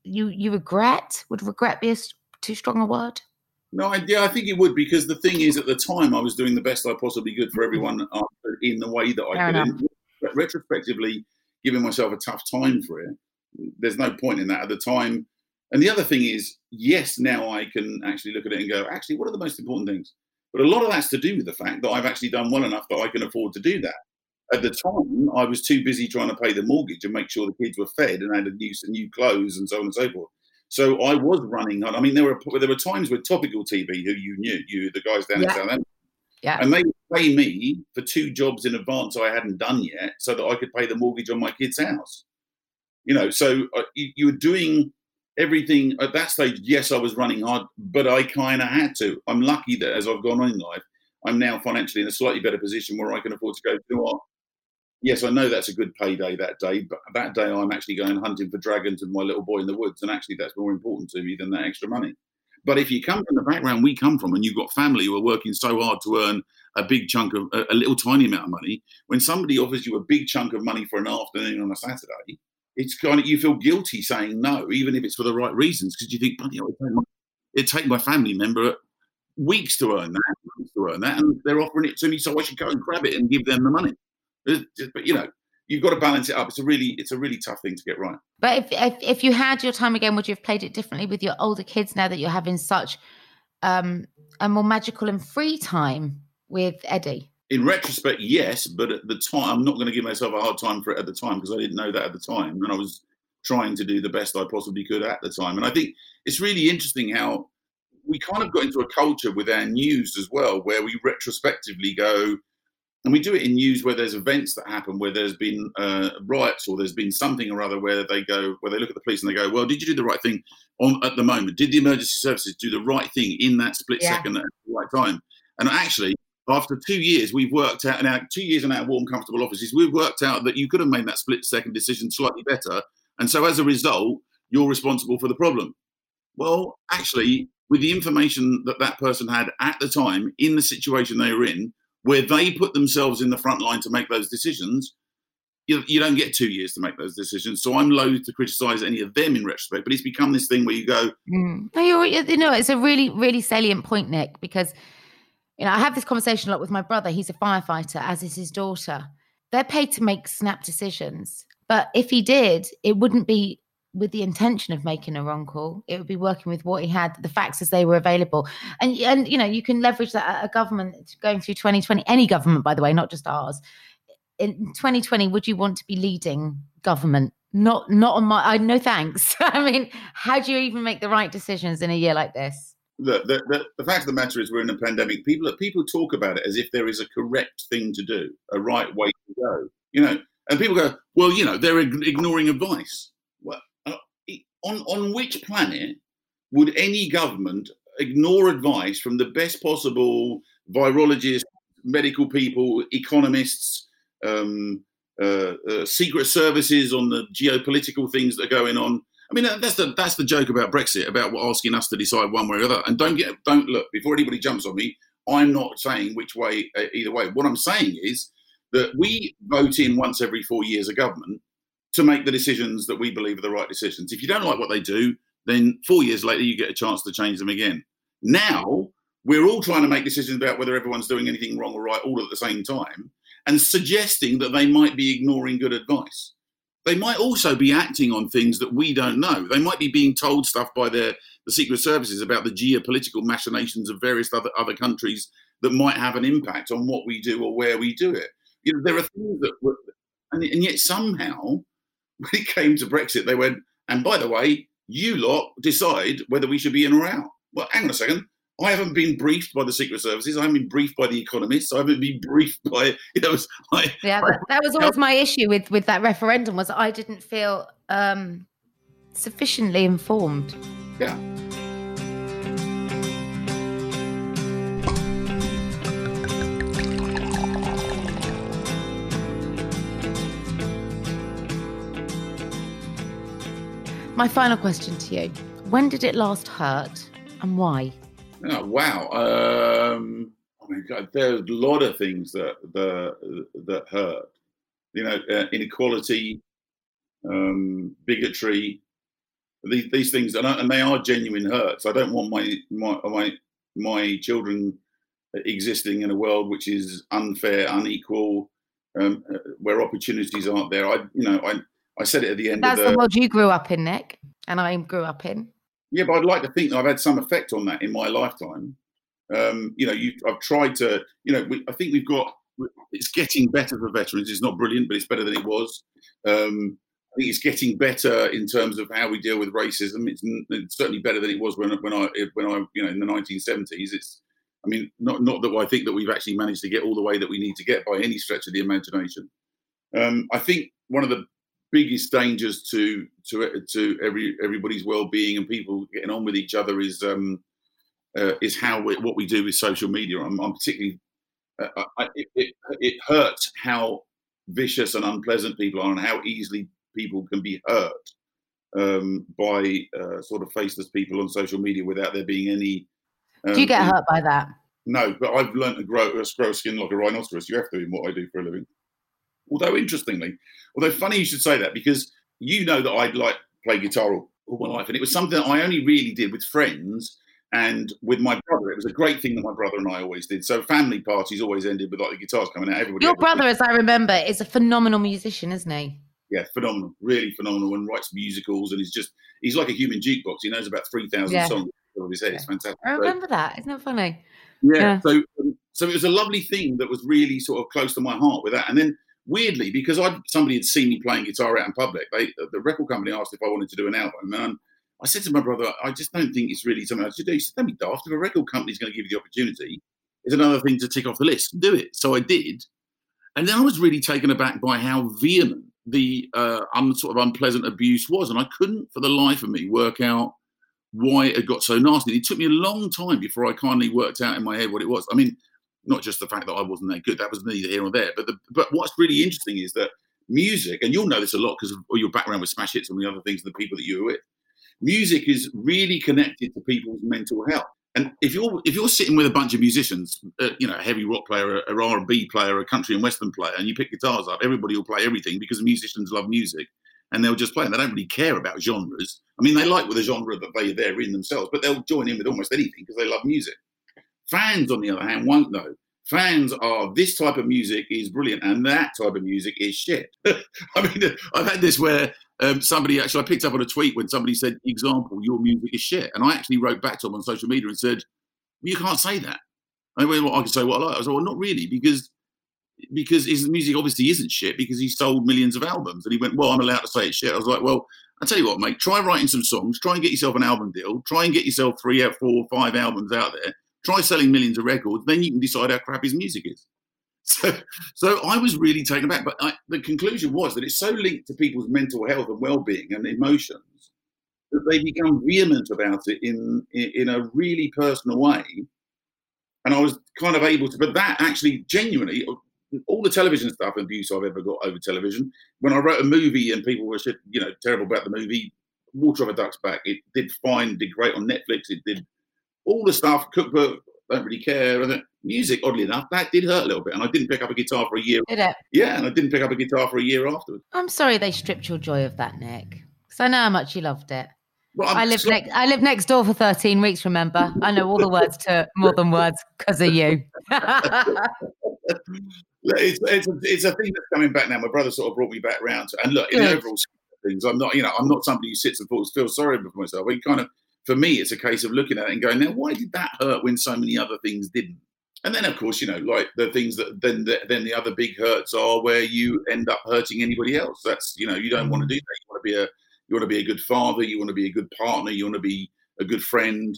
Speaker 1: you you regret. Would regret be a too strong a word?
Speaker 2: No, I, yeah, I think it would because the thing is, at the time, I was doing the best I possibly could for everyone uh, in the way that I Fair could. Retrospectively, giving myself a tough time for it. There's no point in that at the time. And the other thing is, yes, now I can actually look at it and go, actually, what are the most important things? But a lot of that's to do with the fact that I've actually done well enough that I can afford to do that. At the time, I was too busy trying to pay the mortgage and make sure the kids were fed and had a new, new clothes and so on and so forth. So I was running. I mean, there were there were times with Topical TV, who you knew, you the guys down yeah. in Southampton,
Speaker 1: yeah.
Speaker 2: And they would pay me for two jobs in advance I hadn't done yet so that I could pay the mortgage on my kid's house. You know, so uh, you, you were doing everything at that stage. Yes, I was running hard, but I kind of had to. I'm lucky that as I've gone on in life, I'm now financially in a slightly better position where I can afford to go, you know what? yes, I know that's a good payday that day, but that day I'm actually going hunting for dragons with my little boy in the woods, and actually that's more important to me than that extra money. But if you come from the background we come from, and you've got family who are working so hard to earn a big chunk of a, little tiny amount of money, when somebody offers you a big chunk of money for an afternoon on a Saturday, it's kind of you feel guilty saying no, even if it's for the right reasons, because you think, bloody it'd take my family member weeks to earn that, to earn that, and they're offering it to me, so I should go and grab it and give them the money. But you know, you've got to balance it up. It's a really, it's a really tough thing to get right.
Speaker 1: But if, if if you had your time again, would you have played it differently with your older kids now that you're having such um, a more magical and free time with Eddie?
Speaker 2: In retrospect, yes, but at the time, I'm not going to give myself a hard time for it at the time because I didn't know that at the time, and I was trying to do the best I possibly could at the time. And I think it's really interesting how we kind of got into a culture with our news as well, where we retrospectively go, and we do it in news where there's events that happen where there's been uh, riots or there's been something or other where they go where they look at the police and they go well did you do the right thing on at the moment? Did the emergency services do the right thing in that split yeah. second at the right time? And actually after two years we've worked out in our two years in our warm comfortable offices we've worked out that you could have made that split second decision slightly better. And so as a result you're responsible for the problem. Well actually with the information that that person had at the time in the situation they were in where they put themselves in the front line to make those decisions, you, you don't get two years to make those decisions. So I'm loath to criticise any of them in retrospect, but it's become this thing where you go.
Speaker 1: Mm. You know, it's a really, really salient point, Nick, because you know I have this conversation a lot with my brother. He's a firefighter, as is his daughter. They're paid to make snap decisions, but if he did, it wouldn't be with the intention of making a wrong call. It would be working with what he had, the facts as they were available. And and you know, you can leverage that at a government going through 2020, any government, by the way, not just ours. In 2020, would you want to be leading government? Not not on my I no thanks. <laughs> I mean, how do you even make the right decisions in a year like this?
Speaker 2: Look, the, the, the fact of the matter is we're in a pandemic. People people talk about it as if there is a correct thing to do, a right way to go. You know, and people go, well, you know, they're ignoring advice. On, on which planet would any government ignore advice from the best possible virologists, medical people, economists, um, uh, uh, secret services on the geopolitical things that are going on? I mean, that's the that's the joke about Brexit, about asking us to decide one way or the other. And don't get don't look before anybody jumps on me. I'm not saying which way uh, either way. What I'm saying is that we vote in once every four years a government to make the decisions that we believe are the right decisions. If you don't like what they do, then four years later you get a chance to change them again. Now we're all trying to make decisions about whether everyone's doing anything wrong or right all at the same time and suggesting that they might be ignoring good advice. They might also be acting on things that we don't know. They might be being told stuff by their the secret services about the geopolitical machinations of various other, other countries that might have an impact on what we do or where we do it. You know, there are things that, and, and yet somehow when it came to Brexit, they went, and by the way, you lot decide whether we should be in or out. Well, hang on a second. I haven't been briefed by the Secret Services. I haven't been briefed by the economists. I haven't been briefed by you know. <laughs> I,
Speaker 1: yeah, that, that was always my issue with with that referendum was I didn't feel um, sufficiently informed.
Speaker 2: Yeah.
Speaker 1: My final question to you When did it last hurt and why?
Speaker 2: Oh, wow. Um, oh God, there's a lot of things that, that, that hurt. You know, uh, inequality, um, bigotry, these, these things, and, and, they are genuine hurts. I don't want my, my, my, my children existing in a world which is unfair, unequal, um, uh, where opportunities aren't there. I, you know, I, I said it at the end.
Speaker 1: That's
Speaker 2: of the,
Speaker 1: the world you grew up in, Nick, and I grew up in.
Speaker 2: Yeah, but I'd like to think that I've had some effect on that in my lifetime. Um, you know, you, I've tried to. You know, we, I think we've got. It's getting better for veterans. It's not brilliant, but it's better than it was. Um, I think it's getting better in terms of how we deal with racism. It's, it's, certainly better than it was when when I when I you know in the 1970s. It's I mean not not that I think that we've actually managed to get all the way that we need to get by any stretch of the imagination. Um, I think one of the biggest dangers to to to every everybody's well-being and people getting on with each other is um, uh, is how we, what we do with social media. I'm, I'm particularly uh, I, it, it, it hurts how vicious and unpleasant people are and how easily people can be hurt um, by uh, sort of faceless people on social media without there being any. Um,
Speaker 1: Do you get hurt by that?
Speaker 2: No, but I've learned to grow, grow skin like a rhinoceros. You have to in what I do for a living. Although interestingly, although funny you should say that because you know that I'd like play guitar all, all my life, and it was something that I only really did with friends and with my brother. It was a great thing that my brother and I always did. So family parties always ended with like the guitars coming out. Everybody.
Speaker 1: Your brother, as I remember, is a phenomenal musician, isn't he?
Speaker 2: Yeah, phenomenal, really phenomenal, and writes musicals, and he's just he's like a human jukebox. He knows about three thousand
Speaker 1: Yeah.
Speaker 2: songs of his head. It's fantastic.
Speaker 1: I
Speaker 2: So-
Speaker 1: remember that. Isn't that funny?
Speaker 2: yeah.
Speaker 1: Yeah.
Speaker 2: So, um, so it was a lovely thing that was really sort of close to my heart with that. And then weirdly, because I somebody had seen me playing guitar out in public, they, the record company asked if I wanted to do an album, and I said to my brother, I just don't think it's really something I should do. He said, "Don't be daft. If a record company's going to give you the opportunity, it's another thing to tick off the list. Do it." So I did, and then I was really taken aback by how vehement the uh, un, sort of unpleasant abuse was, and I couldn't, for the life of me, work out why it got so nasty. It took me a long time before I kindly worked out in my head what it was. I mean, not just the fact that I wasn't that good, that was neither here nor there. But the, but what's really interesting is that music, and you'll know this a lot because of your background with Smash Hits and the other things, and the people that you were with. Music is really connected to people's mental health. And if you're if you're sitting with a bunch of musicians, uh, you know, a heavy rock player, a, a R&B player, a country and western player, and you pick guitars up, everybody will play everything because musicians love music and they'll just play and they don't really care about genres. I mean, they like with a genre that they, they're in themselves, but they'll join in with almost anything because they love music. Fans, on the other hand, won't know. Fans are this type of music is brilliant and that type of music is shit. <laughs> I mean, I've had this where um, somebody actually, I picked up on a tweet when somebody said, example, your music is shit. And I actually wrote back to them on social media and said, you can't say that. I went, well, I can say what I like. I said, well, not really, because because his music obviously isn't shit because he sold millions of albums. And he went, well, I'm allowed to say it's shit. I was like, well, I tell you what, mate, try writing some songs, try and get yourself an album deal, try and get yourself three, out four, or five albums out there, try selling millions of records, then you can decide how crap his music is. <laughs> So, so I was really taken aback. But I, the conclusion was that it's so linked to people's mental health and well-being and emotions that they become vehement about it in, in in a really personal way. And I was kind of able to, but that actually genuinely, all the television stuff and abuse I've ever got over television. When I wrote a movie and people were you know terrible about the movie, Water of a Duck's Back, it did fine, did great on Netflix. It did all the stuff, cookbook, don't really care. And music, oddly enough, that did hurt a little bit. And I didn't pick up a guitar for a year.
Speaker 1: Did it?
Speaker 2: Yeah, and I didn't pick up a guitar for a year afterwards.
Speaker 1: I'm sorry they stripped your joy of that, Nick. Because I know how much you loved it.
Speaker 2: Well, I'm
Speaker 1: lived
Speaker 2: so-
Speaker 1: next. I lived next door for 13 weeks. Remember? I know all the words to more than words because of you. <laughs>
Speaker 2: it's, it's, a, it's a thing that's coming back now. My brother sort of brought me back round to, and look, in the overall scheme of things, I'm not, you know, I'm not somebody who sits and feels, feels sorry for myself. But kind of, for me, it's a case of looking at it and going, now, why did that hurt when so many other things didn't? And then, of course, you know, like the things that then the, then the other big hurts are where you end up hurting anybody else. That's you know, you don't want to do that. You want to be a you want to be a good father. You want to be a good partner. You want to be a good friend.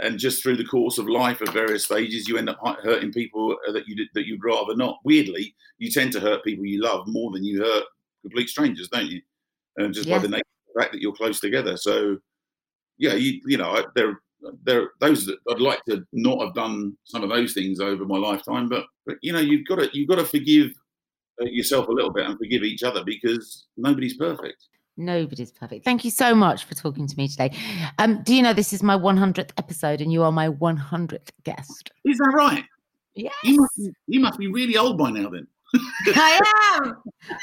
Speaker 2: And just through the course of life at various stages, you end up hurting people uh, that you did, that you'd rather not. Weirdly, you tend to hurt people you love more than you hurt complete strangers, don't you? And just by the nature of the fact that you're close together. So, yeah, you you know, I- there there those that I'd like to not have done some of those things over my lifetime, but but you know, you've got to you've got to forgive uh, yourself a little bit and forgive each other because nobody's perfect.
Speaker 1: Nobody's perfect. Thank you so much for talking to me today. Um, do you know this is my 100th episode and you are my 100th guest?
Speaker 2: Is that right?
Speaker 1: Yes,
Speaker 2: You must be, you must be really old by now then. <laughs>
Speaker 1: I am,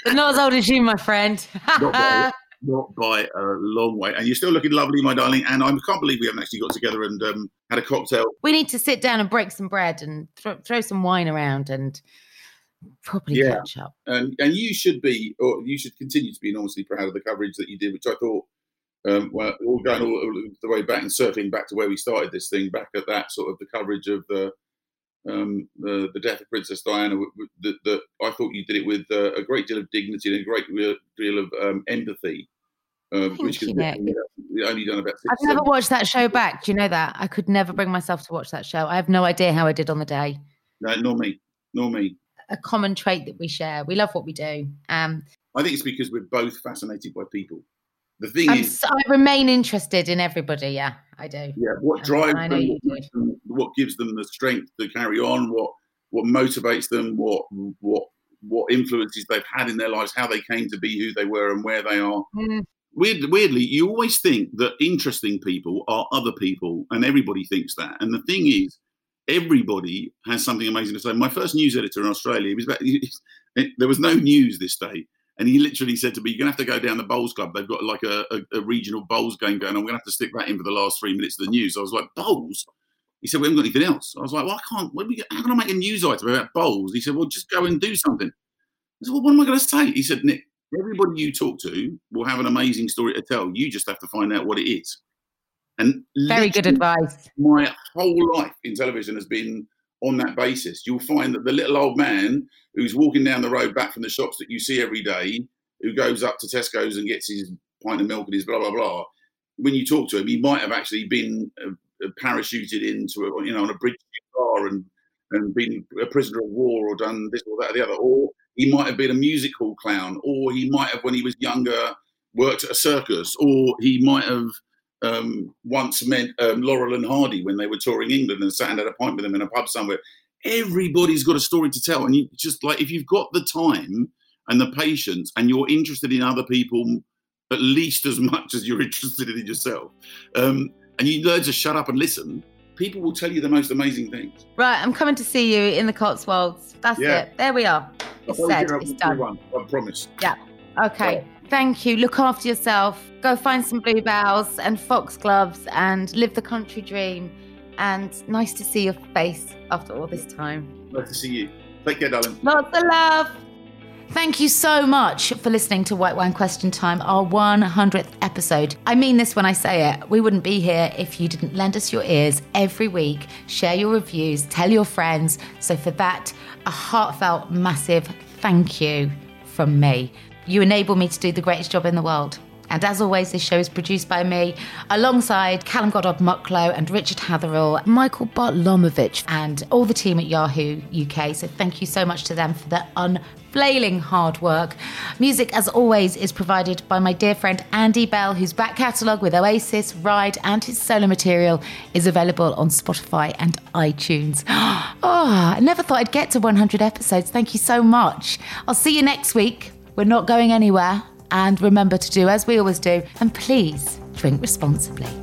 Speaker 1: but not as old as you, my friend. <laughs>
Speaker 2: Not by, a long way. And you're still looking lovely, my darling. And I can't believe we haven't actually got together and um, had a cocktail.
Speaker 1: we need to sit down and break some bread and throw, throw some wine around and probably
Speaker 2: Yeah.
Speaker 1: catch up.
Speaker 2: And and you should be, or you should continue to be enormously proud of the coverage that you did, which I thought, um, well, all going all the way back and circling back to where we started this thing, back at that sort of the coverage of the um, the, the death of Princess Diana, w- w- that, that I thought you did it with uh, a great deal of dignity and a great deal of um, empathy. Um, which
Speaker 1: you,
Speaker 2: is
Speaker 1: Nick.
Speaker 2: only done about six.
Speaker 1: I've never
Speaker 2: seven-
Speaker 1: watched that show back. Do you know that? I could never bring myself to watch that show. I have no idea how I did on the day.
Speaker 2: No, nor me, nor me.
Speaker 1: A common trait that we share. We love what we do. Um,
Speaker 2: I think it's because we're both fascinated by people. The thing
Speaker 1: I'm,
Speaker 2: is,
Speaker 1: so, I remain interested in everybody. Yeah, I do.
Speaker 2: yeah, what
Speaker 1: Um,
Speaker 2: drives
Speaker 1: I know
Speaker 2: them what,
Speaker 1: do.
Speaker 2: them, what gives them the strength to carry on, what what motivates them, what what what influences they've had in their lives, how they came to be who they were, and where they are.
Speaker 1: Mm.
Speaker 2: Weird, weirdly, you always think that interesting people are other people, and everybody thinks that. And the thing is, everybody has something amazing to say. My first news editor in Australia, he was about, <laughs> there was no news this day. And he literally said to me, You're going to have to go down the Bowls Club. They've got like a, a, a regional Bowls game going on. I'm going to have to stick that in for the last three minutes of the news. I was like, Bowls? He said, We haven't got anything else. I was like, Well, I can't. We, how can I make a news item about bowls? He said, Well, just go and do something. I said, Well, what am I going to say? He said, Nick, everybody you talk to will have an amazing story to tell. You just have to find out what it is. And
Speaker 1: very good advice.
Speaker 2: My whole life in television has been on that basis. You'll find that the little old man who's walking down the road back from the shops that you see every day, who goes up to Tesco's and gets his pint of milk and his blah blah blah. When you talk to him, he might have actually been uh, parachuted into a, you know on a bridge car and and been a prisoner of war or done this or that or the other, or he might have been a music hall clown, or he might have when he was younger worked at a circus, or he might have um, once met um, Laurel and Hardy when they were touring England and sat and had a pint with them in a pub somewhere. Everybody's got a story to tell, and you just like if you've got the time and the patience, and you're interested in other people at least as <laughs> much as you're interested in yourself, um, and you learn to shut up and listen. People will tell you the most amazing things.
Speaker 1: Right, I'm coming to see you in the Cotswolds. That's yeah. it. There we are. It's said. It's done.
Speaker 2: One, I promise.
Speaker 1: Yeah. Okay. Thank you. Look after yourself. Go find some bluebells and foxgloves and live the country dream. And nice to see your face after all this time.
Speaker 2: Nice to see you. Take care, darling.
Speaker 1: Lots of love. Thank you so much for listening to White Wine Question Time, our 100th episode. I mean this when I say it. We wouldn't be here if you didn't lend us your ears every week, share your reviews, tell your friends. So, for that, a heartfelt, massive thank you from me. You enable me to do the greatest job in the world. And as always, this show is produced by me alongside Callum Goddard Mucklow and Richard Hatherall, Michael Bartlomovich, and all the team at Yahoo UK. So thank you so much to them for their unflailing hard work. Music, as always, is provided by my dear friend Andy Bell, whose back catalogue with Oasis, Ride, and his solo material is available on Spotify and iTunes. Oh, <gasps> I never thought I'd get to 100 episodes. Thank you so much. I'll see you next week. We're not going anywhere. And remember to do as we always do. And please drink responsibly.